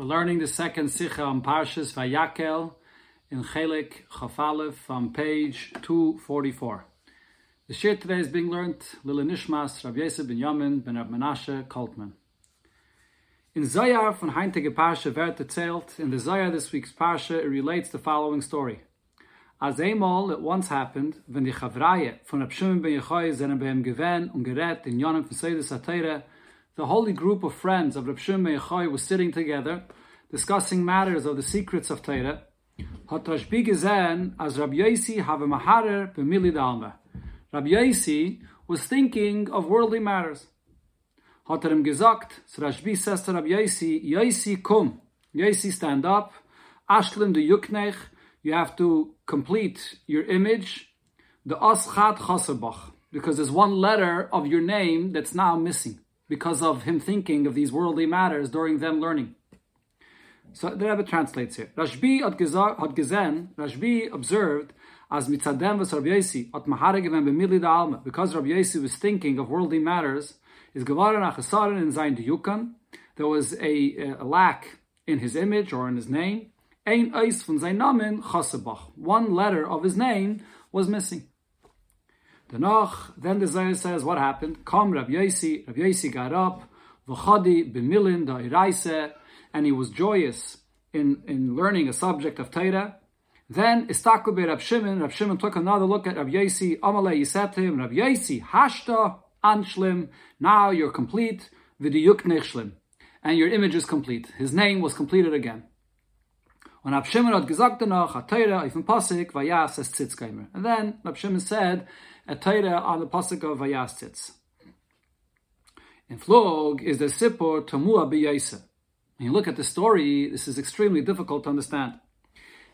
We're learning the second Sikha on Parshas Vayakhel in Chelik Chafalev from page 244. The shir today is being learned Lila Nishmas Rav Yosef ben Yamin ben Rav Menashe Koltman. In Zoyar von Heintige Parsha wird erzählt, in the Zoyar this week's Parsha, it relates the following story. As einmal it once happened, when die Chavraye von Rav Shimon ben Yechoy sind beim Gewen und in Yonim von HaTeire, the holy group of friends of Rav Shimon was sitting together, discussing matters of the secrets of Torah. Hat Rashbi gesehen, as Rabbi Yosi have a maharer b'mili dalma. Rabbi Yosi was thinking of worldly matters. Hat er ihm gesagt, so Rashbi says to Rabbi Yosi, Yosi kum, Yosi stand up, ashlim de yuknech, you have to complete your image, the aschat chasabach, because there's one letter of your name that's now missing because of him thinking of these worldly matters during them learning. So the Rebbe translates here. Rashbi had gesehen, Rashbi observed, as mitzadem was Rabbi Yossi, at maharegem b'mili alma, because Rabbi Yossi was thinking of worldly matters, is gewaran achasarin in zayin diyukan, there was a, a, lack in his image or in his name, ein eis von Namen chasabach, one letter of his name was missing. Then the Zohar says what happened. Come Rabbi Yosi, Rabbi Yosi got up, v'chadi b'milin da'iraise, and he was joyous in, in learning a subject of Torah. Then istaku be Rab Shimon, Rab Shimon took another look at Rabbi he said to him, Rabbi Yosi, hashta anshlim, now you're complete, v'diyuk nechshlim, and your image is complete. His name was completed again. Shimon hat gesagt danach, a Torah, if in Pasik, vayas es tzitzkeimer. And then Rab Shimon said, a Torah on the pasuk of Vayastitz. In Flog is the Sipur Tamua B'Yaisa. When you look at the story, this is extremely difficult to understand.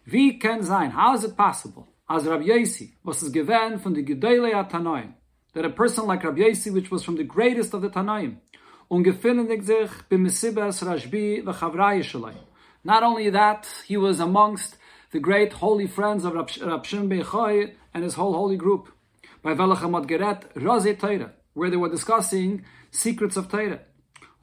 Wie kann sein, how is it possible, as Rabbi Yosi, was given from the Gedele Tanoim, that a person like Rabbi Yosi, which was from the greatest of the Tanoim, sich Rashbi shalai. Not only that, he was amongst the great holy friends of Rab Shimon Beichoy and his whole holy group by Velachamot Geret Raze Teire, where they were discussing secrets of Teire.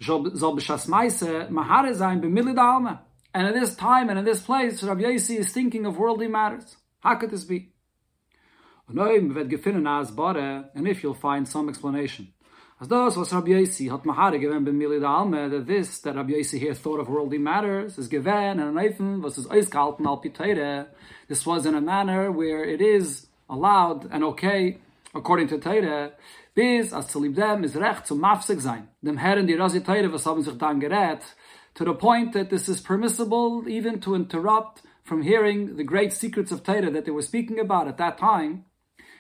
Zol b'shas maise mahare zayin b'milid. And at this time and in this place, Rabbi Yossi is thinking of worldly matters. How could this be? And if you'll find some explanation. As those was Rabbi Yossi hat mahare given b'milid alma that this that Rabbi Yossi here thought of worldly matters is given and an was his eiskalten al. This was in a manner where it is allowed and okay according to Teire, bis as zu lieb dem is recht zum mafsig sein. Dem Herren die Rasi Teire, was haben sich dann gerät, to the point that this is permissible even to interrupt from hearing the great secrets of Teire that they were speaking about at that time,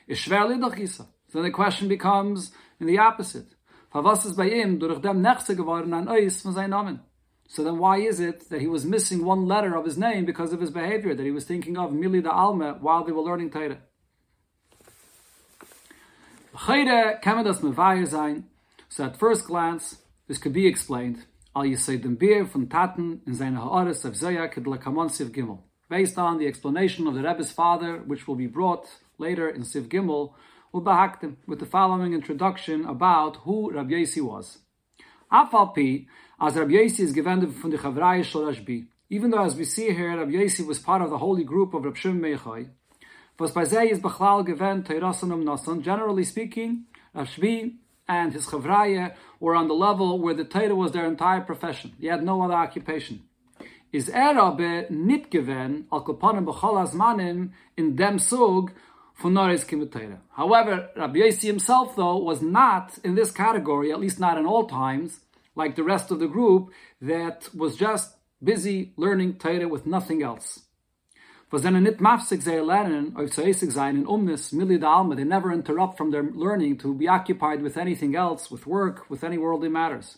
is schwer isa. So the question becomes in the opposite. Was bei ihm durch dem Nechse geworden an Eis von seinem Namen? So then why is it that he was missing one letter of his name because of his behavior, that he was thinking of Mili the Alma while they were learning Torah? Chayre kann das mevayer sein. So at first glance, this could be explained. Al Yisay dem Beer von Taten in seine Haaretz of Zoya Kedla Siv Gimel. Based on the explanation of the Rebbe's father, which will be brought later in Siv Gimel, Ubahaktim, with the following introduction about who Rabbi Yossi was. Afal Pi, as Rabbi Yossi is given from the Chavraya Shorashbi, even though as we see here, Rabbi Yossi was part of the holy group of Rabbi Shimon Generally speaking, Rashbi and his chavraye were on the level where the Torah was their entire profession. He had no other occupation. Is erabe nit gewen al kopanim b'chol in dem sug funaris kimitera. However, Rabbi Yossi himself, though, was not in this category, at least not in all times, like the rest of the group that was just busy learning Torah with nothing else was then a nit mafsik ze lernen or tzeisig sein in umnis mili alma they never interrupt from their learning to be occupied with anything else with work with any worldly matters.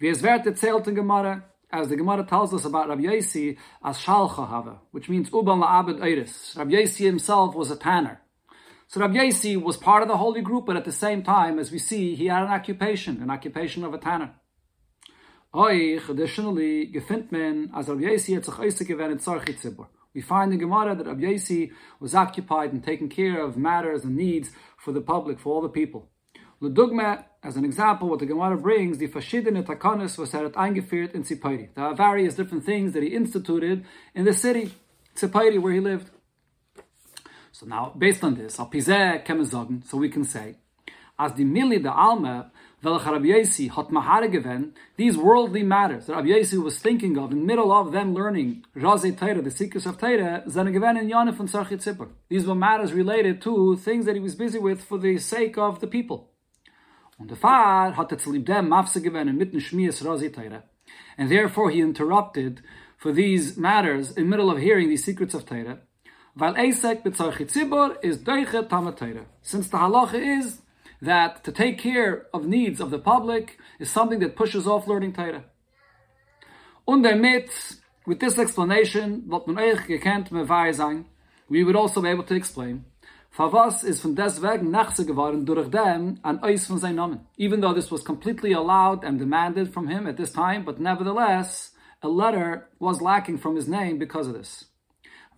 Wird erzählt in gemara as the gemara tells us about Rabbi Yosi as shalcha hava which means uban la'abed eiris Rabbi Yosi himself was a tanner. So Rabbi Yosi was part of the holy group but at the same time as we see he had an occupation an occupation of a tanner. Additionally, gefindt men, as Rabbi Yosi hat sich gewen in Zorchi. We find in Gemara that Rabbi Yossi was occupied in taking care of matters and needs for the public, for all the people. Ledugma, as an example, what the Gemara brings, the Fashidin Takanis was had eingeführt in Tzipayri. There are various different things that he instituted in the city, Tzipayri, where he lived. So now, based on this, so we can say, as the Mili the Alma, these worldly matters that Rabbi Yesi was thinking of in the middle of them learning Raze Teira, the secrets of Teira, zene gewen in Yonif and Sarchit Zippur. These were matters related to things that he was busy with for the sake of the people. Und der Fahr hat er zu lieb dem Mafse gewen mitten Schmiers Raze Teira. And therefore he interrupted for these matters in the middle of hearing these secrets of Teira. Weil Eisek betzarchit Zibbur is Deiche Tamat Since the halacha is that to take care of needs of the public is something that pushes off learning Torah. Und damit, with this explanation, what man euch gekannt mevai sein, we would also be able to explain, Favas is von deswegen nachse geworden durch dem an eis von sein Namen. Even though this was completely allowed and demanded from him at this time, but nevertheless, a letter was lacking from his name because of this.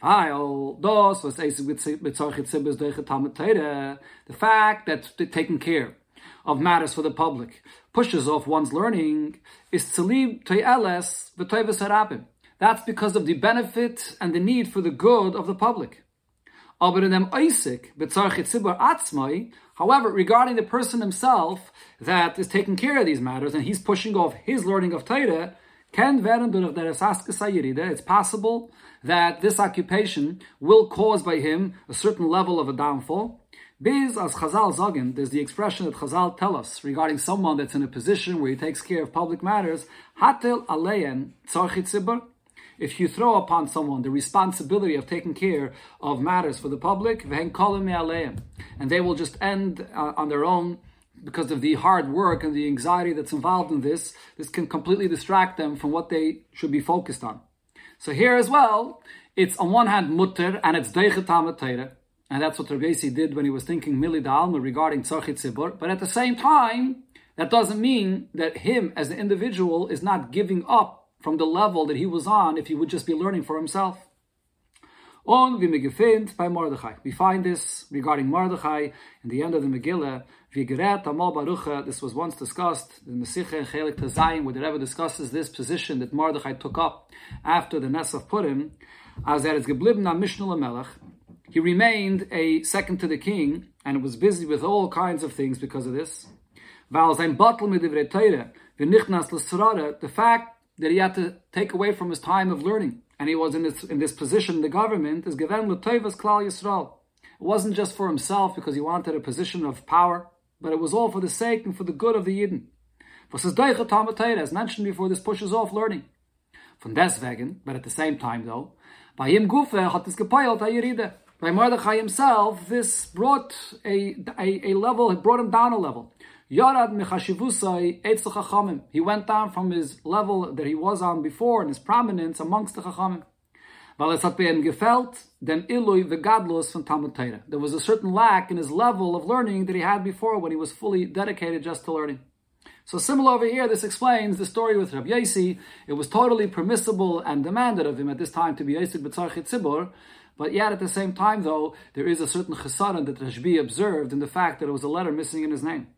The fact that taking care of matters for the public pushes off one's learning is v'toyves harabim. That's because of the benefit and the need for the good of the public. However, regarding the person himself that is taking care of these matters and he's pushing off his learning of Torah, can It's possible that this occupation will cause by him a certain level of a downfall. Biz as Chazal Zagin, there's the expression that Chazal tell us regarding someone that's in a position where he takes care of public matters. Hatil aleyen tzarchit If you throw upon someone the responsibility of taking care of matters for the public, and they will just end uh, on their own because of the hard work and the anxiety that's involved in this, this can completely distract them from what they should be focused on. So here as well, it's on one hand mutter and it's deichet and that's what Rabbi did when he was thinking mili alma regarding tzarchit zibur. But at the same time, that doesn't mean that him as an individual is not giving up from the level that he was on if he would just be learning for himself. On by Mordechai. We find this regarding Mordechai in the end of the Megillah. Barucha. This was once discussed in the Mesiche and Chelik Tazayim, where the Rebbe discusses this position that Mordechai took up after the Ness of Purim, as er is geblieben am Mishnah Melech. He remained a second to the king and was busy with all kinds of things because of this. The fact that he had to take away from his time of learning and he was in this, in this position in the government, is given. It wasn't just for himself because he wanted a position of power, but it was all for the sake and for the good of the Yidden. As mentioned before, this pushes off learning. Von deswegen, but at the same time though, by him gufe hat es gepeilt By Mordechai himself, this brought a, a, a level, it brought him down a level. Yarad mechashivusai chachamim. He went down from his level that he was on before and his prominence amongst the chachamim. Weil es hat bei ihm gefällt, dem Ilui vegadlos von Talmud Torah. There was a certain lack in his level of learning that he had before when he was fully dedicated just to learning. So similar over here, this explains the story with Rabbi Yasi. It was totally permissible and demanded of him at this time to be Yasik B'tzarchit Tzibur, but yet at the same time though, there is a certain chesaron that Rashbi observed in the fact that there was a letter missing in his name.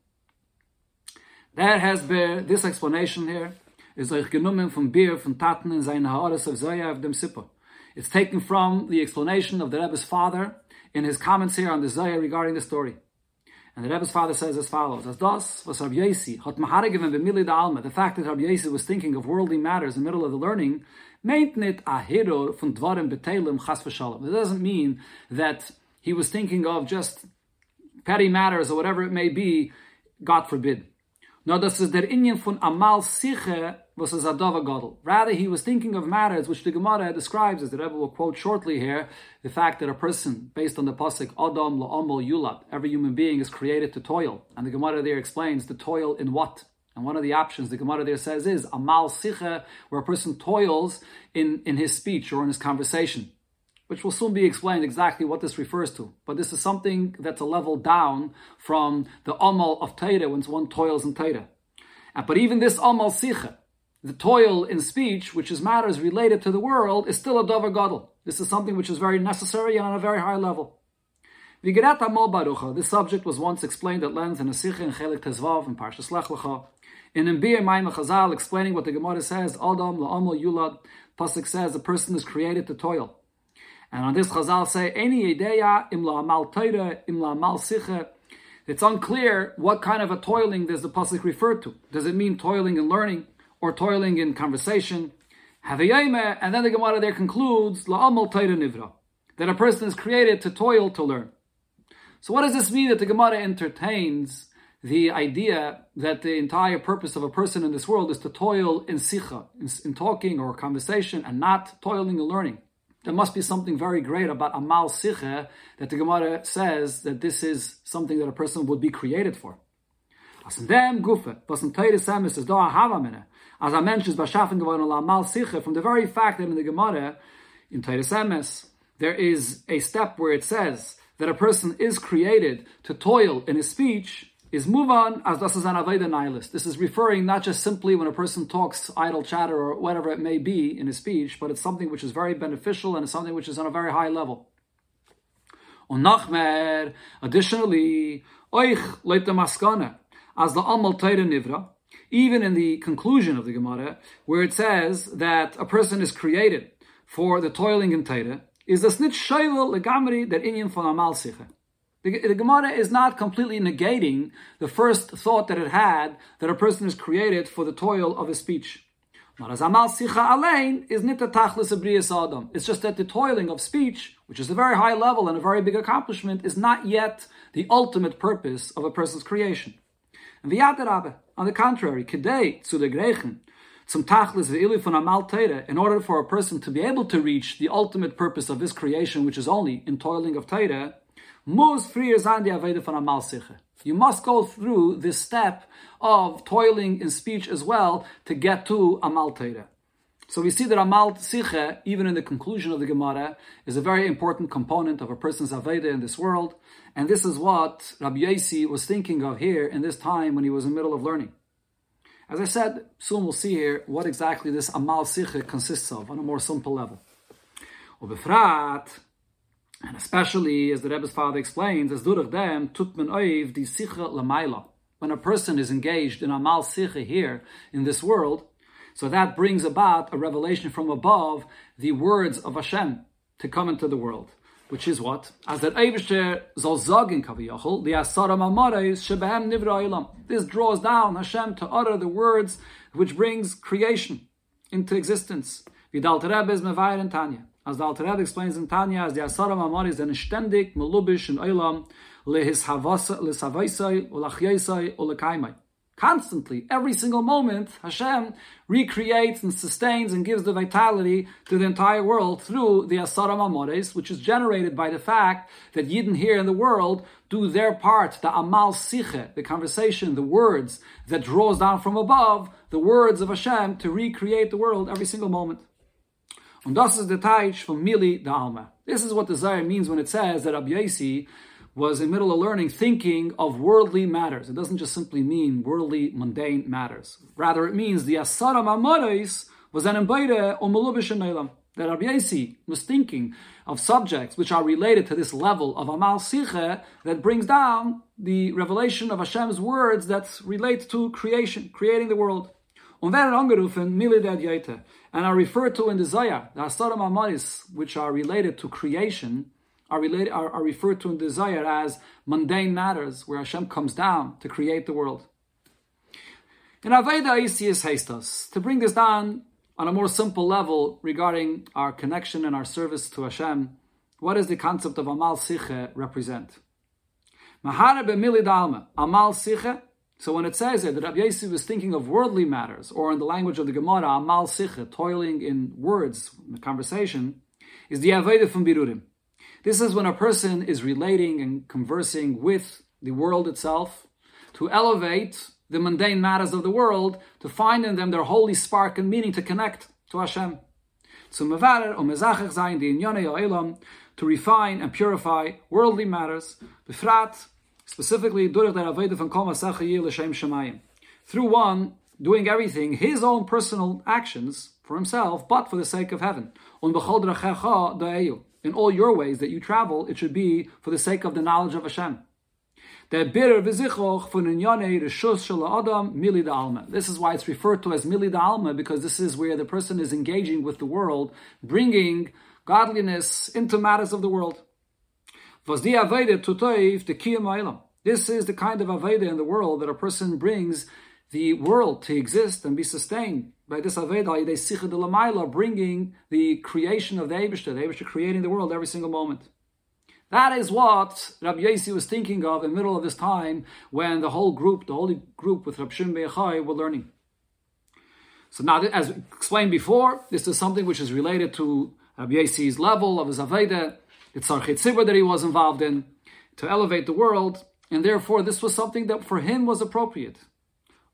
There has been this explanation here is euch genommen vom Bier von Taten in seine Haares of Zoya dem Sippa. It's taken from the explanation of the Rebbe's father in his comments here on the Zoya regarding the story. And the Rebbe's father says as follows, as das, was Rabbi Yesi, hot mahare given b'mili alma, the fact that Rabbi Yesi was thinking of worldly matters in the middle of the learning, meint a von dvarim betelim chas v'shalom. It doesn't mean that he was thinking of just petty matters or whatever it may be, God forbid. No, this is der Inyan von Amal Siche was a Zadova Gadol. Rather, he was thinking of matters which the Gemara describes, as the Rebbe will quote shortly here, the fact that a person, based on the pasuk Adam la'amal yulab, every human being is created to toil. And the Gemara there explains the toil in what? And one of the options the Gemara there says is Amal Siche, where a person toils in, in his speech or in his conversation which will soon be explained exactly what this refers to. But this is something that's a level down from the amal of Torah when one toils in Torah. Uh, but even this amal sicha, the toil in speech, which is matters related to the world, is still a dover gadol. This is something which is very necessary and on a very high level. This subject was once explained at length in a Sikh in Chelik Tezvav and Parshas Lech Lecha. In Mbir Maim Chazal explaining what the Gemara says, Adam la'amal yulad, Pasuk says, the person is created to toil. And on this Chazal say, Any ideya im la'amal teire, im la'amal siche. It's unclear what kind of a toiling does the Pasuk refer to. Does it mean toiling in learning or toiling in conversation? Have aima and then the Gemara there concludes, la'amal teire nivra, that a person is created to toil to learn. So what does this mean that the Gemara entertains the idea that the entire purpose of a person in this world is to toil in sikha, in, in talking or conversation, and not toiling and learning. There must be something very great about amal sikha that the Gemara says that this is something that a person would be created for. As beschaffen geworden amal sikha from the very fact that in the Gemara in Teres Emes there is a step where it says that a person is created to toil in his speech is move on as this is an Aveda nihilist. This is referring not just simply when a person talks idle chatter or whatever it may be in his speech, but it's something which is very beneficial and it's something which is on a very high level. Nachmer, additionally, oich leite maskana, as the Amal Nivra, even in the conclusion of the Gemara, where it says that a person is created for the toiling in Teire, is the snitch shayla legamri that inyan von Amal Sicha. The, the Gemara is not completely negating the first thought that it had that a person is created for the toil of his speech. It's just that the toiling of speech, which is a very high level and a very big accomplishment, is not yet the ultimate purpose of a person's creation. And on the contrary, in order for a person to be able to reach the ultimate purpose of his creation, which is only in toiling of Teire, muss früher sein die Aveda von Amal Siche. You must go through this step of toiling in speech as well to get to Amal Teire. So we see that Amal Siche, even in the conclusion of the Gemara, is a very important component of a person's Aveda in this world. And this is what Rabbi Yossi was thinking of here in this time when he was in the middle of learning. As I said, soon we'll see here what exactly this Amal Siche consists of on a more simple level. And especially, as the Rebbe's father explains, as durach dem tut men oiv di sicha lamaila. When a person is engaged in amal sicha here in this world, so that brings about a revelation from above, the words of Hashem to come into the world. Which is what? As that Eivesher zol zogin kaviyachol, the asara mamareis shebehem nivra ilam. This draws down Hashem to utter the words which brings creation into existence. Vidal Rebbe is in Tanya. As the Alter Rebbe explains in Tanya, as the Asara Mamari sind ständig melubish in Olam lehis havaisai ulachyeisai ulekaimai. Constantly, every single moment, Hashem recreates and sustains and gives the vitality to the entire world through the Asara Mamores, which is generated by the fact that Yidden here in the world do their part, the Amal Siche, the conversation, the words that draws down from above, the words of Hashem to recreate the world every single moment. Und das ist der Teich von Mili da Alma. This is what the Zayar means when it says that Rabbi was in the middle of learning, thinking of worldly matters. It doesn't just simply mean worldly, mundane matters. Rather, it means the Asara Mamarais was an embeide o Melubish That Rabbi was thinking of subjects which are related to this level of Amal Siche that brings down the revelation of Hashem's words that relate to creation, creating the world. And are referred to in the Zayah, the Asaram Amaris, which are related to creation, are related are, are referred to in the Zayah as mundane matters, where Hashem comes down to create the world. In Aveda Isias Haistas, to bring this down on a more simple level regarding our connection and our service to Hashem, what does the concept of Amal Siche represent? Mahara b'mili dalma, Amal Siche so when it says that Rabbi Yossi was thinking of worldly matters, or in the language of the Gemara, amal sicha, toiling in words, in the conversation, is the Aveda from Birurim. This is when a person is relating and conversing with the world itself to elevate the mundane matters of the world, to find in them their holy spark and meaning to connect to Hashem. To refine and purify worldly matters, befrat specifically. Through one doing everything, his own personal actions for himself, but for the sake of heaven. In all your ways that you travel, it should be for the sake of the knowledge of Hashem. This is why it's referred to as mili alma, because this is where the person is engaging with the world, bringing godliness into matters of the world. This is the kind of aveda in the world that a person brings the world to exist and be sustained by this aveda, they sicha de lamaila, bringing the creation of the Eibushter, the Eibushter creating the world every single moment. That is what Rabbi Yossi was thinking of in the middle of this time when the whole group, the holy group with Rabbi Shimon Bechai were learning. So now, as explained before, this is something which is related to Rabbi Yossi's level of his Aveda, the Tzarchit Sibra that he was involved in, to elevate the world, and therefore this was something that for him was appropriate.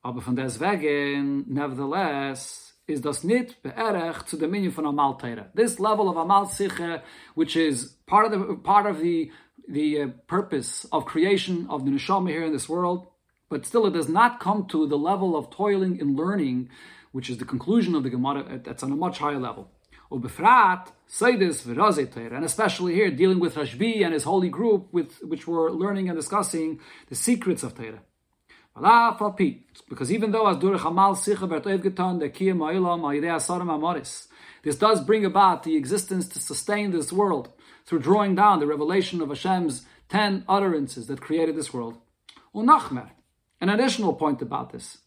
Aber von deswegen, nevertheless, is das nit beerech zu der Minion von Amal Teire. This level of Amal Siche, which is part of the part of the the uh, purpose of creation of the neshama here in this world, but still it does not come to the level of toiling and learning, which is the conclusion of the Gemara. That's on a much higher level. Ubefrat, Seidis, and especially here dealing with Rashbi and his holy group, with which were learning and discussing the secrets of Torah. Because even though as this does bring about the existence to sustain this world through drawing down the revelation of Hashem's ten utterances that created this world. Unachmer, an additional point about this.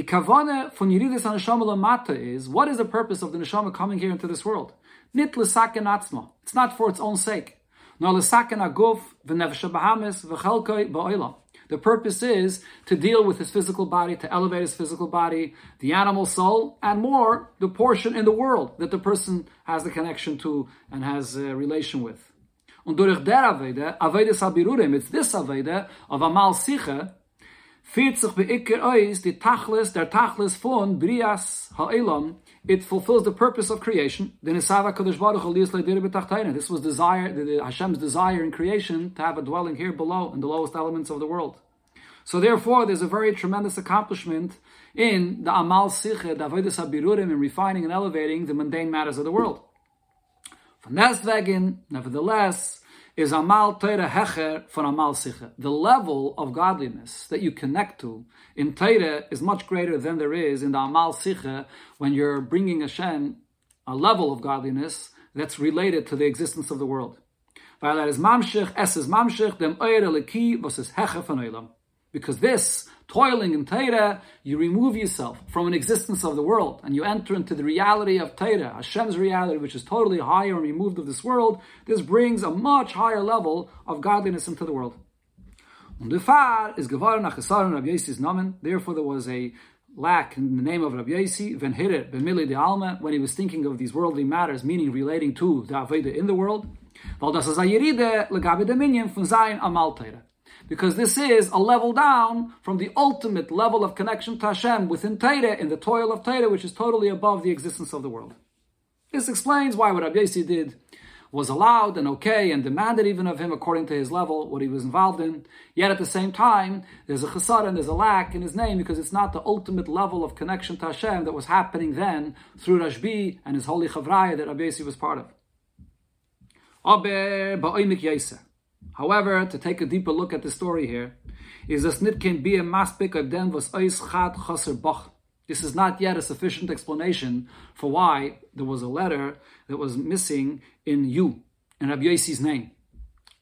The kavane von Yiridis Neshama Lamata is, what is the purpose of the Neshama coming here into this world? Nit l'saken atzma. It's not for its own sake. Nor l'saken aguf v'nefesh bahamis v'chelkoi. The purpose is to deal with his physical body, to elevate his physical body, the animal soul, and more, the portion in the world that the person has the connection to and has a relation with. Und durch der Sabirurim, it's this Aveda of Amal Sicha, führt sich beikir ois die Tachlis, der Tachlis von Brias Ha'elam, it fulfills the purpose of creation. This was desire, the, the Hashem's desire in creation to have a dwelling here below in the lowest elements of the world. So therefore, there's a very tremendous accomplishment in the Amal Siche, the Avodah Sabirurim, in refining and elevating the mundane matters of the world. Von deswegen, nevertheless, is Amal Teire Hecher von Amal Siche. The level of godliness that you connect to in Teire is much greater than there is in the Amal Siche when you're bringing Hashem a level of godliness that's related to the existence of the world. Because this, toiling in Torah, you remove yourself from an existence of the world and you enter into the reality of Torah, Hashem's reality, which is totally higher and removed of this world. This brings a much higher level of godliness into the world. Therefore, there was a lack in the name of Rabbi Yossi, Ven Hirer, Ben Mili de Alma, when he was thinking of these worldly matters, meaning relating to the Aveda in the world. Because this is a level down from the ultimate level of connection to Hashem within Torah, in the toil of Torah, which is totally above the existence of the world. This explains why what Rabbi Yossi did was allowed and okay and demanded even of him according to his level, what he was involved in. Yet at the same time, there's a chasar and there's a lack in his name because it's not the ultimate level of connection to Hashem that was happening then through Rashbi and his holy chavraya that Rabbi Yossi was part of. However, to take a deeper look at the story here, is this nit can be a maspik of den was eis chad chaser bach. This is not yet a sufficient explanation for why there was a letter that was missing in you, in Rabbi Yossi's name.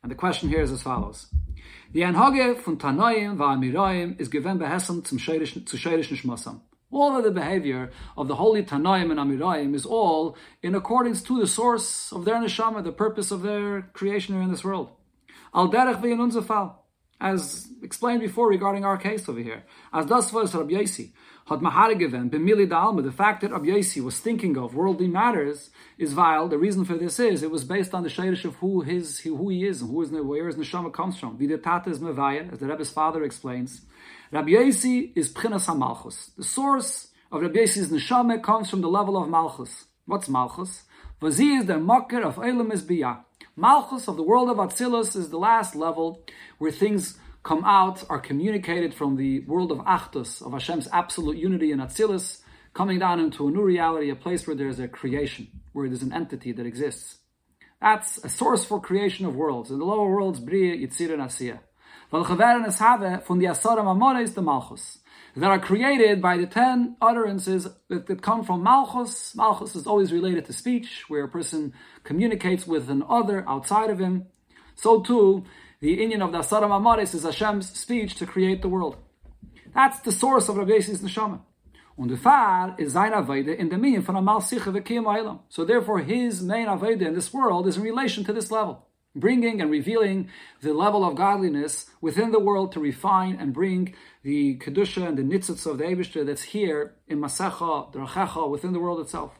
And the question here is as follows. The Anhage von Tanoim va'amiroim is given behesam zum sheirish nishmasam. All of the behavior of the holy Tanoim and Amirayim is all in accordance to the source of their neshama, the purpose of their creation here in this world. Al derech v'yanun as explained before regarding our case over here. As das was Rabbi Yossi, had maharigeven b'mili dalma, the fact that Rabbi Yossi was thinking of worldly matters is vile. The reason for this is it was based on the shayrish of who his who he is and who is where his neshama comes from. Videtata is mevaya, as the Rebbe's father explains. Rabbi Yossi is pchinas hamalchus. The source of Rabbi Yossi's neshama comes from the level of malchus. What's malchus? Vazi is the mocker of Eilam biyah. Malchus of the world of Atzilus is the last level where things come out, are communicated from the world of Achdus, of Hashem's absolute unity in Atzilus, coming down into a new reality, a place where there's a creation, where there's an entity that exists. That's a source for creation of worlds. In the lower worlds, Bria, Yitzir, and Asiyah. From the Asara Mamones, the Malchus that are created by the ten utterances that, that, come from Malchus. Malchus is always related to speech, where a person communicates with an other outside of him. So too, the Indian of the Asara Mamoris is Hashem's speech to create the world. That's the source of Rabbi Yosef's neshama. Und Fahr is sein Aveda in the meaning von Amal Sicha v'Kiyam So therefore, his main Aveda in this world is in relation to this level bringing and revealing the level of godliness within the world to refine and bring the kedusha and the nitzitz of the Eibushter that's here in Masecha, Drachecha, within the world itself.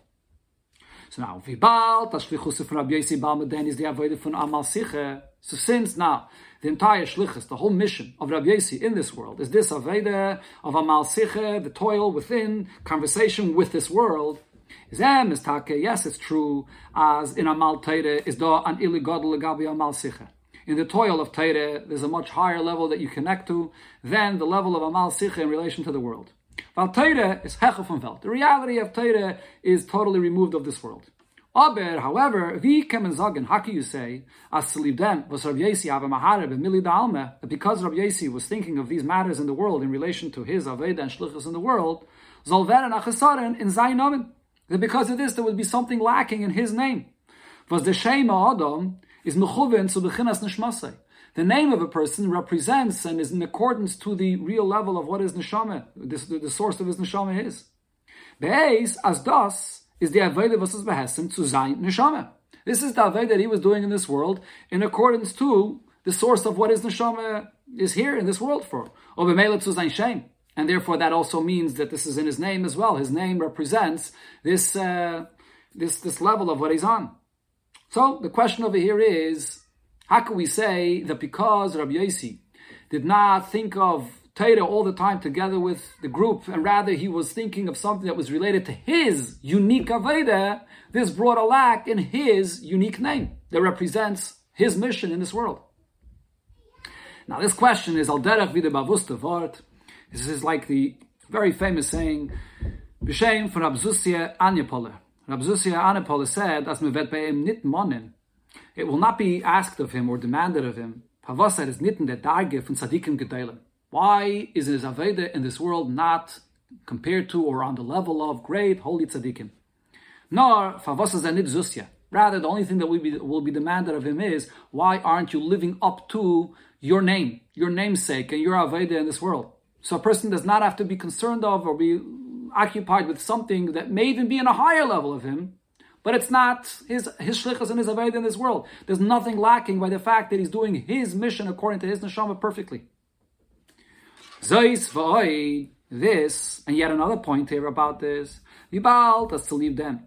So now, Vibal, Tashlichus from Rabbi Yossi Balmaden is the avodah from Amal Siche. So since now, the entire shlichus, the whole mission of Rabbi Yossi in this world is this avodah of Amal Siche, the toil within, conversation with this world, Zem is take, yes, it's true, as in Amal Teire is da an illegal legabi Amal Sicha. In the toil of Teire, there's a much higher level that you connect to than the level of Amal Sicha in relation to the world. Val Teire is Hecha from Welt. The reality of Teire is totally removed of this world. Aber, however, wie man sagen, how can you say, as to leave them, was Rabbi Yesi have a mahare b'mili da'alme, that because Rabbi Yesi was thinking of these matters in the world in relation to his Aveda and Shlichus in the world, zol werden achesaren in Namen that because of this there would be something lacking in his name. Was the Shema Adam is mechuven to bechinas. The name of a person represents and is in accordance to the real level of what his neshama, the, the source of his neshama is. Beis as das is the avodah was behessen to zayin neshama. This is the avodah that he was doing in this world in accordance to the source of what his neshama is here in this world for. Or b'meila to zayin shame and therefore that also means that this is in his name as well. His name represents this uh, this this level of what he's on. So the question over here is, how can we say that because Rabbi Yossi did not think of Torah all the time together with the group, and rather he was thinking of something that was related to his unique Aveda, this brought a lack in his unique name that represents his mission in this world. Now this question is al derech vida bavusta vart. This is like the very famous saying, B'Shem von Rabzusia Anyapole. Rabzusia Anyapole said, as mevet be'em nit monin. It will not be asked of him or demanded of him. Pavasa is nitten der Darge von Tzadikim Gedelim. Why is his Aveda in this world not compared to or on the level of great holy Tzadikim? Nor, Favasa nit Zusya. Rather, the only thing that will be, will be demanded of him is, why aren't you living up to your name, your namesake, and your Aveda in this world? So a person does not have to be concerned of or be occupied with something that may even be in a higher level of him, but it's not his his shlichus and his aved in this world. There's nothing lacking by the fact that he's doing his mission according to his neshama perfectly. This, and yet another point here about this, Vibal, that's to leave them.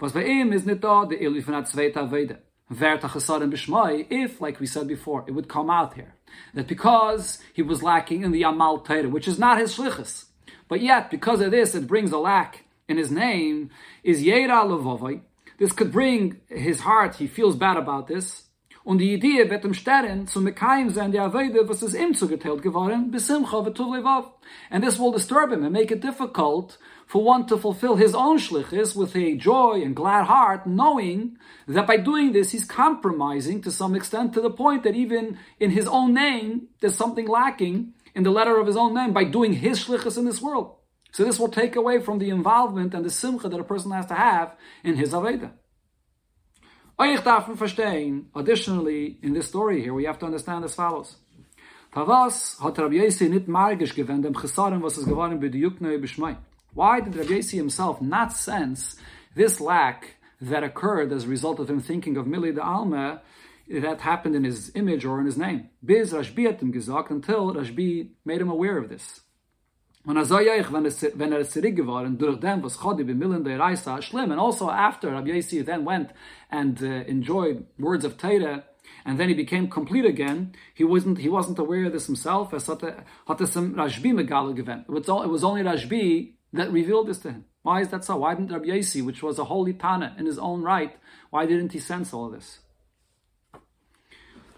Was him is nito the ilu von zweita aveda. If, like we said before, it would come out here that because he was lacking in the Amal Torah, which is not his shlichus, but yet because of this it brings a lack in his name, is Yera Levovai. This could bring his heart, he feels bad about this. Und die Idee wird im Sterren zu Mekayim sein, der Aveide, was ist ihm zugeteilt geworden, besimcha v'tuv levav. And this will disturb him and make it difficult for one to fulfill his own shlichus with a joy and glad heart, knowing that by doing this, he's compromising to some extent to the point that even in his own name, there's something lacking in the letter of his own name by doing his shlichus in this world. So this will take away from the involvement and the simcha that a person has to have in his Aveda. Additionally, in this story here, we have to understand as follows. Tavas hat Rabbi nit margish gewend dem Chesarim, was es geworden bei Bishmai. Why did Rabbi Yossi himself not sense this lack that occurred as a result of him thinking of Mili de Alma that happened in his image or in his name? Biz Rashbi hat him gesagt until Rashbi made him aware of this. Was and also after Rabbi Yossi then went and uh, enjoyed words of Torah, and then he became complete again. He wasn't he wasn't aware of this himself. It was only Rashbi that revealed this to him. Why is that so? Why didn't Rabbi Yossi, which was a holy Tana in his own right, why didn't he sense all this?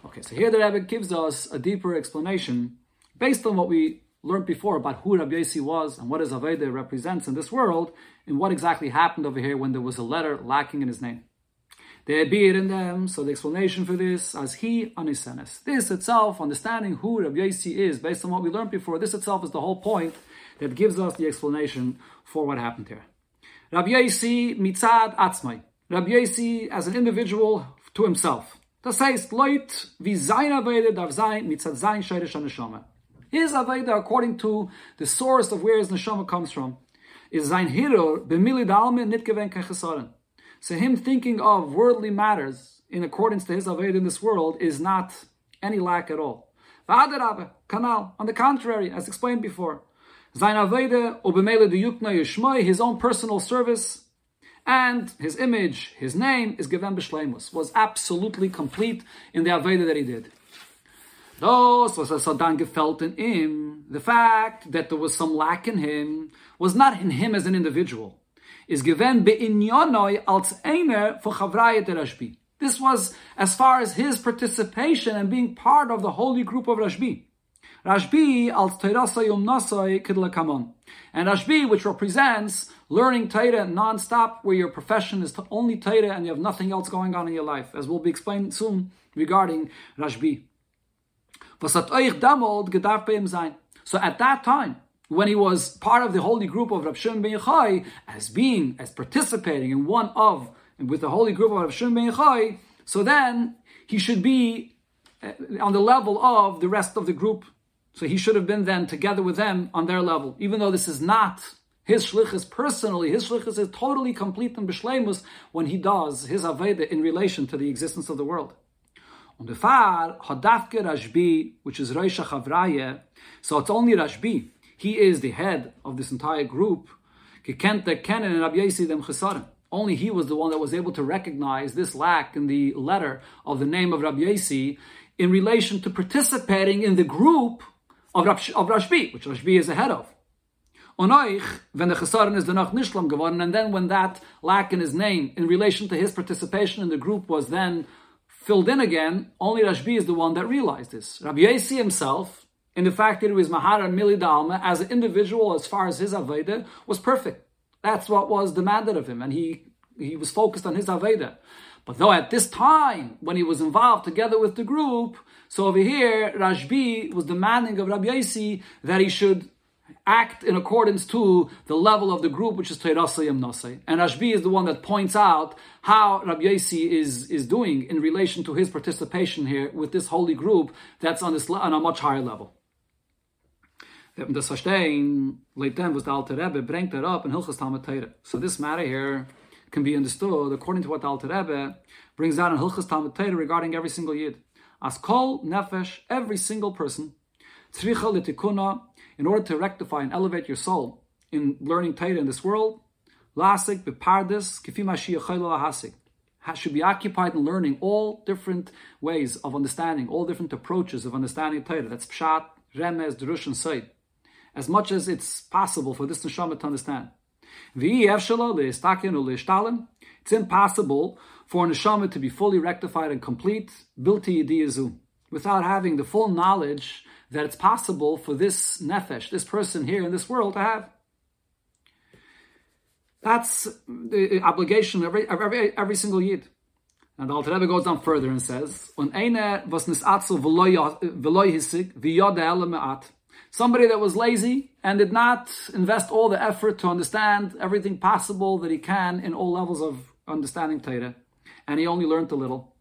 Okay, so here the Rebbe gives us a deeper explanation based on what we learned before about who Rabbi Yossi was and what his Aveda represents in this world, and what exactly happened over here when there was a letter lacking in his name. They beer in them. So the explanation for this, as he anisenes. This itself, understanding who Rabbi Yossi is, based on what we learned before, this itself is the whole point that gives us the explanation for what happened here. Rabbi Yossi mitzad atzmai. Rabbi Yossi as an individual to himself. Das heißt, Leut, wie sein Aveda darf sein, mitzad sein shayrish neshama. His Aveda, according to the source of where his neshama comes from, is sein hero b'mili dalme nit gewen. So him thinking of worldly matters in accordance to his Aveda in this world is not any lack at all. V'adarabe, kanal, on the contrary, as explained before, sein Aveda, ubemele de yukna his own personal service, and his image, his name is given b'shleimus, was absolutely complete in the Aveda that he did. Those was a dann gefällt in him. The fact that there was some lack in him was not in him as an individual. Is given be'inyonoi als einer for chavrayet Rashbi. This was as far as his participation and being part of the holy group of Rashbi. Rashbi als Teirasai Umnasai Kidlakamon. And Rashbi, which represents learning Torah non-stop, where your profession is only Torah and you have nothing else going on in your life, as will be explained soon regarding Rashbi. So at that time, when he was part of the holy group of Rav Shimon ben Yochai, as being, as participating in one of, with the holy group of Rav Shimon ben Yochai, so then he should be uh, on the level of the rest of the group so he should have been then together with them on their level, even though this is not his shlichus personally. His shlichus is totally complete and b'shleimus when he does his aveda in relation to the existence of the world. On the far hadafke Rashbi, which is Roisha Chavraye, so it's only Rashbi. He is the head of this entire group. Only he was the one that was able to recognize this lack in the letter of the name of Rabbi Yasi in relation to participating in the group of, of Rashbi, which Rashbi is ahead of. Onoich, when the Chesaron is the Noch Nishlam geworden, and then when that lack in his name in relation to his participation in the group was then filled in again, only Rashbi is the one that realized this. Rabbi Yasi himself, in the fact that he was Mahara Mili as an individual, as far as his Aveda, was perfect. That's what was demanded of him, and he, he was focused on his Aveda. But though at this time, when he was involved together with the group, so over here, Rashbi was demanding of Rabbi Yossi that he should act in accordance to the level of the group, which is Teirasayim Nasai. And Rashbi is the one that points out how Rabbi Yossi is, is doing in relation to his participation here with this holy group that's on, this, on a much higher level. Was the Alter Rebbe that up in Hilchas Talmud. So this matter here can be understood according to what the Alter Rebbe brings out in Hilchas Talmud regarding every single Yid. As kol nefesh, every single person, tzricha litikuna, in order to rectify and elevate your soul in learning Torah in this world, lasik bepardis kifima hasik should be occupied in learning all different ways of understanding, all different approaches of understanding Torah. That's pshat, remez, drush, and seid. As much as it's possible for this neshama to understand. It's impossible for neshama to be fully rectified and complete, bilti yidiyazu, without having the full knowledge that it's possible for this nefesh, this person here in this world, to have. That's the obligation of every, of every, every single yid. And the Alter Rebbe goes down further and says. Somebody that was lazy and did not invest all the effort to understand everything possible that he can in all levels of understanding Torah, and he only learned a little.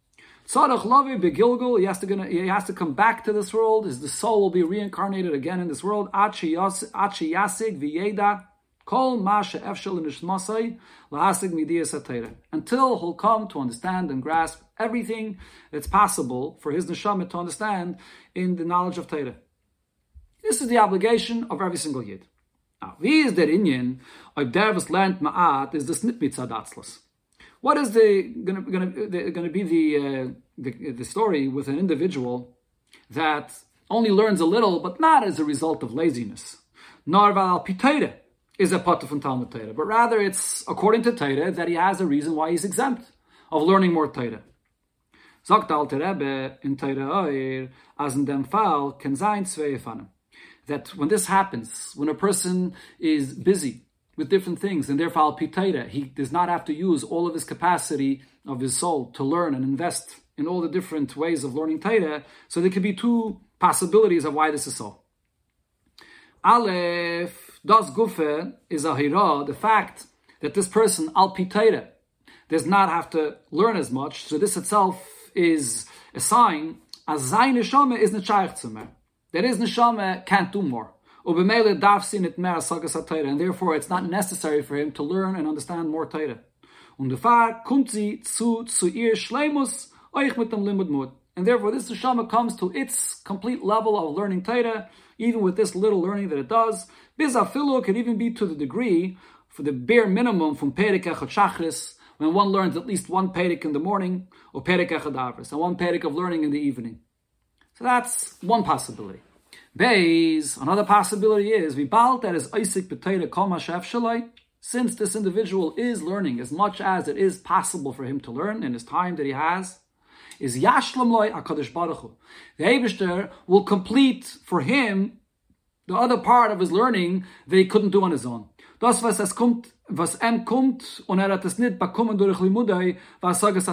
Tzarech Lavi begilgul, he has to gonna, he has to come back to this world. His the soul will be reincarnated again in this world. Achi yasig v'yeda kol masha efshel nishmasai lahasig midiyas Until he'll come to understand and grasp everything that's possible for his neshama to understand in the knowledge of Torah. This is the obligation of every single yid. Now, wie is der Inyan, ob der was lernt ma'at, is this nit mitzadatzlas. What is the going to, going to be the, uh, the, the story with an individual that only learns a little, but not as a result of laziness? Nor val pitayre is a from Talmud Torah, but rather it's according to Torah that he has a reason why he's exempt of learning more Torah. In Torah Oir, dem that when this happens, when a person is busy with different things, and therefore al pitaita, he does not have to use all of his capacity of his soul to learn and invest in all the different ways of learning Taita. So there could be two possibilities of why this is so. Aleph, das gufe is a hira, the fact that this person al pitaita does not have to learn as much. So this itself is a sign as neshama is shaykh That is neshama can't do more. And therefore, it's not necessary for him to learn and understand more Torah. Und zu, zu ihr Schleimus, euch mit dem Limud Mut. And therefore, this neshama comes to its complete level of learning Torah, even with this little learning that it does. Biz afilu could even be to the degree, for the bare minimum from Perik Echad Shachris, when one learns at least one Perik in the morning, or Perik Echad and one Perik of learning in the evening. So that's one possibility. Bays, another possibility is, Vibal that is Isaac Kol Mashaf Shalai, since this individual is learning as much as it is possible for him to learn in his time that he has, is Yashlam Loi Baruch Hu. The Eibishter will complete for him the other part of his learning that he couldn't do on his own. Das, was es kommt, was em kommt, und er hat es nicht bekommen durch Limudai, was Sagas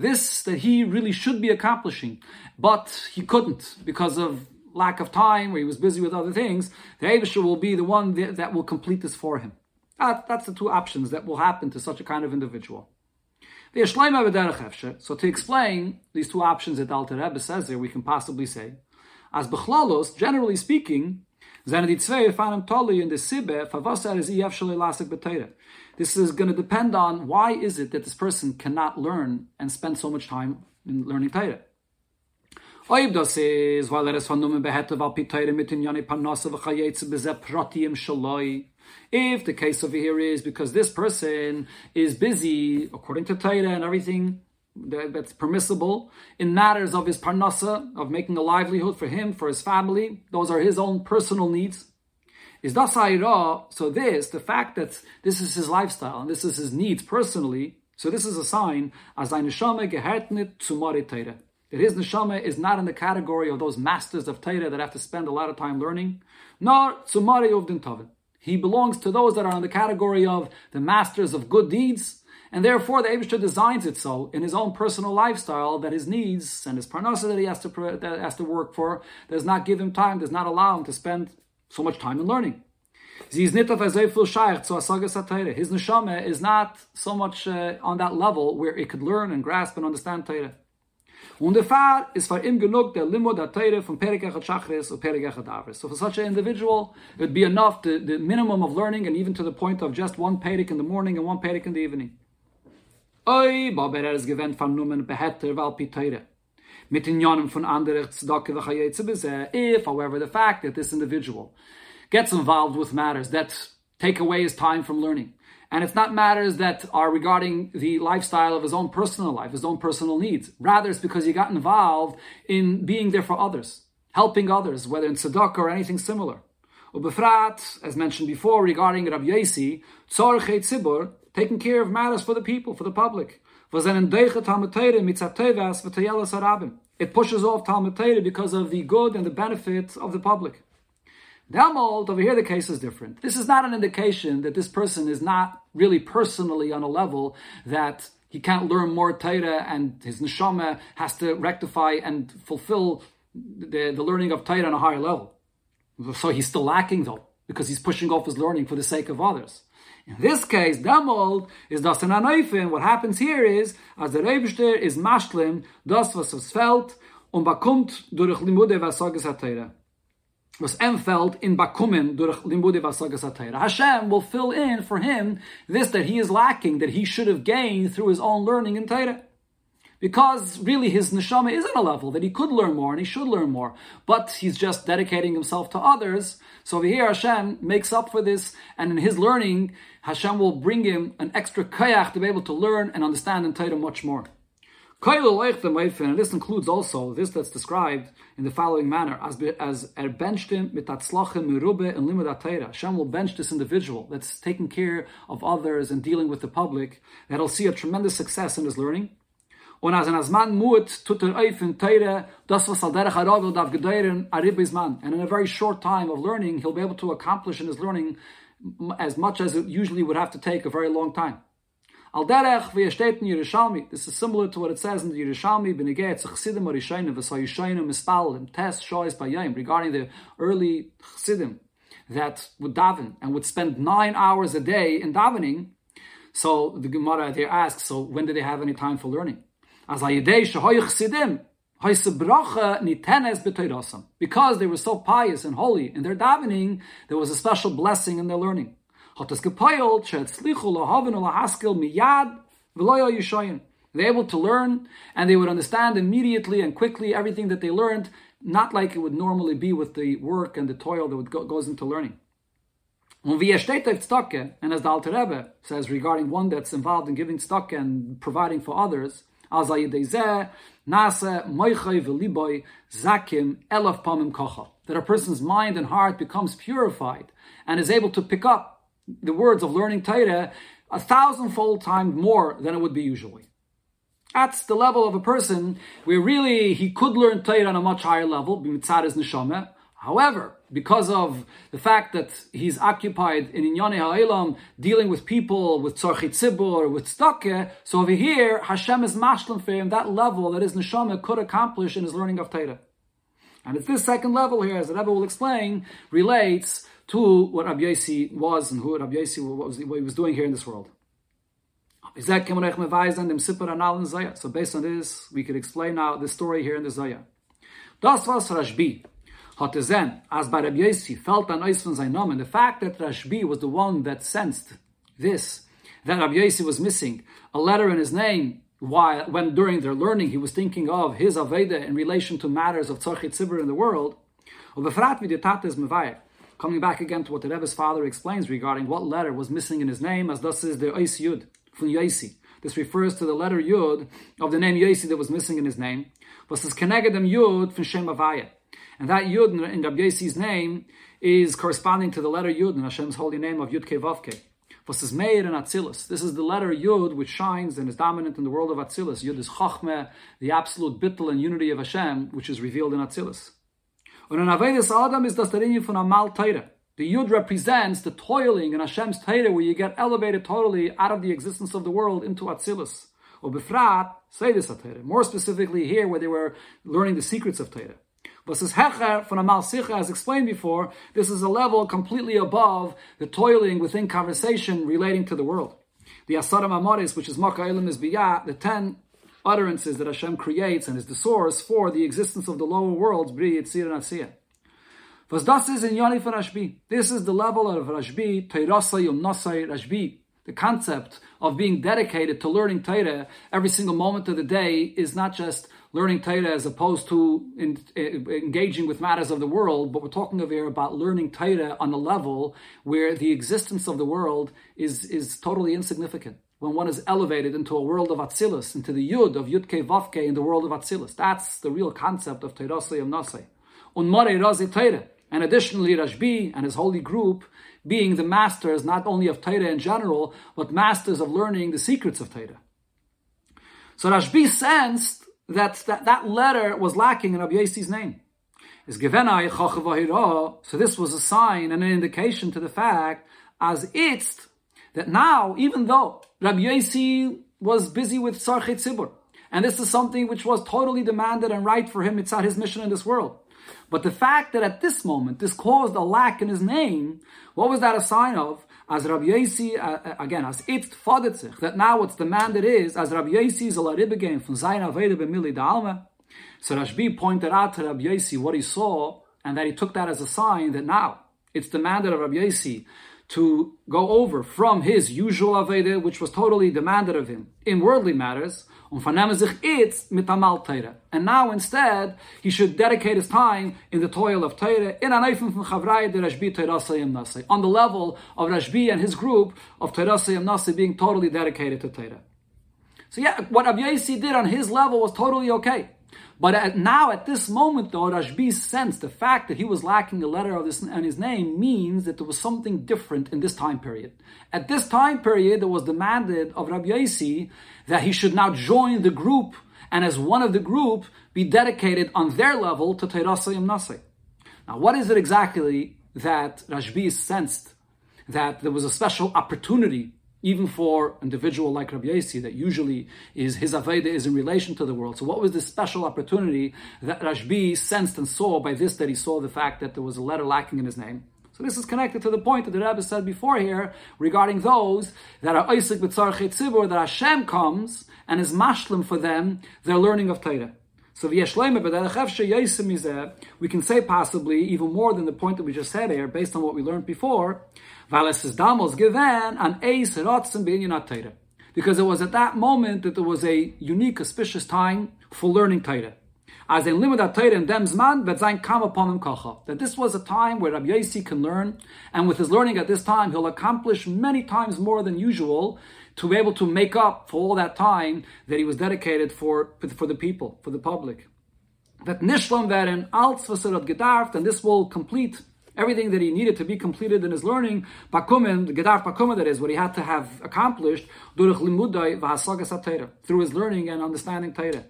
This that he really should be accomplishing, but he couldn't because of lack of time, or he was busy with other things. The Eibishter will be the one that, will complete this for him. That, that's the two options that will happen to such a kind of individual. So to explain these two options that Alter Rebbe says there, we can possibly say, as bechlalos, generally speaking, this is going to depend on why is it that this person cannot learn and spend so much time in learning Torah. Oib das is, weil er es von Numen behette, weil Piteire mit in Yoni Parnasse v'chayetze beze pratim shaloi. If the case over here is because this person is busy, according to Torah and everything that's permissible, in matters of his parnasa, of making a livelihood for him, for his family, those are his own personal needs. Is das so this, the fact that this is his lifestyle and this is his needs personally, so this is a sign, as ein Neshama gehert nit zu Torah that his neshama is not in the category of those masters of Torah that have to spend a lot of time learning, nor sumari uvdin tovin. He belongs to those that are in the category of the masters of good deeds, and therefore the Eibishter designs it so in his own personal lifestyle that his needs and his parnasa that he has to that has to work for does not give him time, does not allow him to spend so much time in learning. His neshama is not so much uh, on that level where it could learn and grasp and understand Torah. Und der Fahr ist für ihm genug der Limo der Teire von Perik Echad Shachris or Perik Echad Avris. So for such an individual, it would be enough, the, the minimum of learning, and even to the point of just one Perik in the morning and one Perik in the evening. Oi, Bob er ist gewend von Numen behetter Valpi Teire. Mit den Jonen von anderen Tzedake v'chayetze bezeh, if, however, the fact that this individual gets involved with matters that take away his time from learning, and it's not matters that are regarding the lifestyle of his own personal life, his own personal needs. Rather, it's because he got involved in being there for others, helping others, whether in tzedakah or anything similar. Ubefrat, as mentioned before, regarding Rabbi Yossi, tzorchei tzibur, taking care of matters for the people, for the public. It pushes off Talmud because of the good and the benefit of the public. Delmold, over here the case is different. This is not an indication that this person is not really personally on a level that he can't learn more Torah and his neshama has to rectify and fulfill the, the learning of Torah on a higher level. So he's still lacking though, because he's pushing off his learning for the sake of others. In this case, Damold is das in Anoifin. What happens here is, as the Rebster is mashlim, das was es fällt, und bekommt durch Limude was HaTorah was enfeld in bakumen durch limbude vasagas Hashem will fill in for him this that he is lacking, that he should have gained through his own learning in Torah. Because really his neshama is at a level that he could learn more and he should learn more, but he's just dedicating himself to others. So over here Hashem makes up for this, and in his learning, Hashem will bring him an extra kayach to be able to learn and understand in Torah much more. And this includes also this that's described in the following manner as as er benchtim merube and limud Hashem will bench this individual that's taking care of others and dealing with the public that'll see a tremendous success in his learning. Und as an azman muet tut er eif in Teire, das was dav arib. And in a very short time of learning, he'll be able to accomplish in his learning as much as it usually would have to take a very long time. Al in Yerushalmi. This is similar to what it says in the Yerushalmi, b'negei tzachsidim arishayim v'sayishayim mispalim, tes shoyes bayayim, regarding the early chassidim that would daven and would spend nine hours a day in davening. So the Gemara there asks, so when did they have any time for learning? As because they were so pious and holy in their davening, there was a special blessing in their learning. They're able to learn and they would understand immediately and quickly everything that they learned, not like it would normally be with the work and the toil that would go, goes into learning. And as the Alter Rebbe says regarding one that's involved in giving stock and providing for others, that a person's mind and heart becomes purified and is able to pick up the words of learning Torah a thousandfold times more than it would be usually. That's the level of a person where really he could learn Torah on a much higher level, b'mitzad his neshama, However, because of the fact that he's occupied in Inyane Ha'ilam, dealing with people, with Tzorchi Tzibur, with Stake, so over here, Hashem is mashlim for him, that level that his neshama could accomplish in his learning of Torah. And it's this second level here, as the Rebbe will explain, relates to what Rabbi Yossi was and who Rabbi Yossi what, was, what he was doing here in this world. So based on this, we could explain now the story here in the Zaya. Das was Rashbi hat er sehen, als bei Rabbi Yossi fällt an Eis von seinem the fact that Rashbi was the one that sensed this, that Rabbi Yossi was missing a letter in his name, while when during their learning he was thinking of his Aveda in relation to matters of Tzorchit Tzibur in the world, coming back again to what the Rebbe's father explains regarding what letter was missing in his name, as thus is the Eis Yud from Yossi. This refers to the letter Yud of the name Yossi that was missing in his name. Is Kenegedem Yud from Shem Avaya. And that Yud in Rabbi Yossi's name is corresponding to the letter Yud in Hashem's holy name of Yud Kevavke. Is Meir and Atzilus. This is the letter Yud which shines and is dominant in the world of Atzilus. Yud is Chachme, the absolute bittul and unity of Hashem, which is revealed in Atzilus. Und an Avedis Adam is das der von Amal Teire. The Yud represents the toiling in Hashem's Teire where you get elevated totally out of the existence of the world into Atzilus. Or Befrat, say this More specifically here where they were learning the secrets of Teire. But says Hecher from Amal Sicha, as explained before, this is a level completely above the toiling within conversation relating to the world. The Asaram Amoris, which is Maka is Biyah, the ten utterances that Hashem creates and is the source for the existence of the lower worlds, Bri Yitzir and Asiyah. Is in Yoni for Rashbi. This is the level of Rashbi, Teirasa Yom Nasai Rashbi. The concept of being dedicated to learning Torah every single moment of the day is not just learning Torah as opposed to in, in, engaging with matters of the world, but we're talking over here about learning Torah on a level where the existence of the world is, is totally insignificant. When one is elevated into a world of Atzilus, into the Yud of Yudke Vavke in the world of Atzilus. That's the real concept of Torah Yom Nasei. Unmare Razi Torah. And additionally, Rashbi and his holy group being the masters not only of Torah in general, but masters of learning the secrets of Torah. So Rashbi sensed that that, that letter was lacking in Rabbi name. Is So this was a sign and an indication to the fact as it's that now, even though Rabbi Yossi was busy with Sarchet Tzibur, and this is something which was totally demanded and right for him, it's not his mission in this world. But the fact that at this moment this caused a lack in his name, what was that a sign of? As Rabbi Yossi, uh, uh, again, as it fadet sich, that now what's demanded is, as Rabbi Yossi is a laribbe from Zayin Aveda b'mili da'alma, so Rashbi pointed out to Rabbi Yossi what he saw, and that he took that as a sign that now it's demanded of Rabbi Yossi to go over from his usual Aveda, which was totally demanded of him in worldly matters, and now instead, he should dedicate his time in the toil of Torah, on the level of Rashbi and his group of Torah Nasi being totally dedicated to Torah. So yeah, what Rabbi Yossi did on his level was totally okay. But at, now, at this moment, though, Rashbi sensed the fact that he was lacking a letter of this and his name means that there was something different in this time period. At this time period, it was demanded of Rabbi Yossi that he should now join the group and as one of the group be dedicated on their level to Teirasayim Nasai. Now, what is it exactly that Rashbi sensed that there was a special opportunity even for individual like Rabbi Yossi, that usually is his Aveda is in relation to the world. So what was this special opportunity that Rashbi sensed and saw by this that he saw the fact that there was a letter lacking in his name? So this is connected to the point that the Rebbe said before here regarding those that are Isaac B'tzarchet Tzibur, that Hashem comes and is mashlim for them, their learning of Torah. So we can say possibly even more than the point that we just said here, based on what we learned before, because it was at that moment that there was a unique, auspicious time for learning Torah. As in limud Torah and dem zman, but zayin kam upon him kacha. That this was a time where Rabbi Yossi can learn, and with his learning at this time, he'll accomplish many times more than usual to be able to make up for all that time that he was dedicated for, for the people, for the public. That nishlam werden als vaserot gedarft, and this will complete everything that he needed to be completed in his learning, bakumen, the gedarf bakumen, that is, what he had to have accomplished, through his learning and understanding Torah.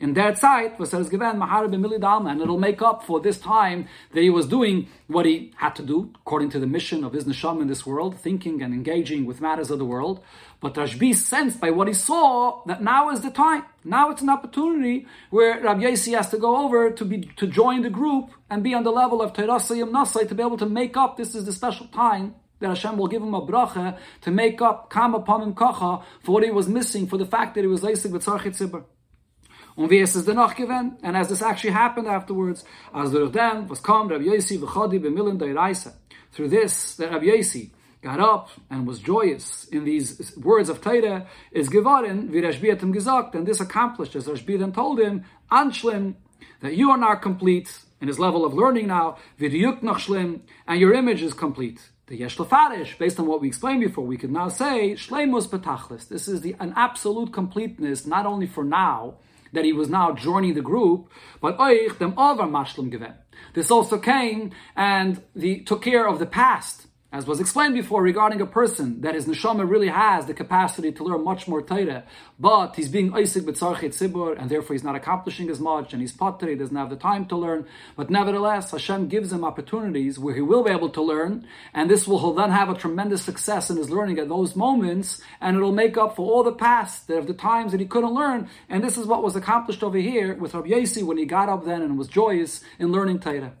In that site, was says given and it'll make up for this time that he was doing what he had to do according to the mission of his neshama in this world, thinking and engaging with matters of the world. But Rashbi sensed by what he saw that now is the time. Now it's an opportunity where Rabbi Yossi has to go over to be to join the group and be on the level of Terasayim Nasai to be able to make up. This is the special time that Hashem will give him a bracha to make up kam upon him kacha for what he was missing for the fact that he was leisig with tzarchit zibur. Und wie es ist danach gewesen, and as this actually happened afterwards, as durch dem, was kam Rabbi Yossi v'chadi b'milim. Through this, that Rabbi Yossi got up and was joyous in these words of Torah, is geworden, wie Rashbi gesagt, and this accomplished, as Rashbi then told him, anshlim, that you are now complete in his level of learning now, v'diyuk noch shlim, and your image is complete. The Yesh based on what we explained before, we could now say, Shleimus Betachlis. This is the, an absolute completeness, not only for now, that he was now joining the group, but oich dem over mashlim given. This also came and the, took care of the past as was explained before regarding a person that his neshama really has the capacity to learn much more Torah, but he's being Isaac b'tzarchet tzibur, and therefore he's not accomplishing as much, and he's potter, he doesn't have the time to learn. But nevertheless, Hashem gives him opportunities where he will be able to learn, and this will then have a tremendous success in his learning at those moments, and it'll make up for all the past, that of the times that he couldn't learn. And this is what was accomplished over here with Rabbi Yossi when he got up then and was joyous in learning Torah.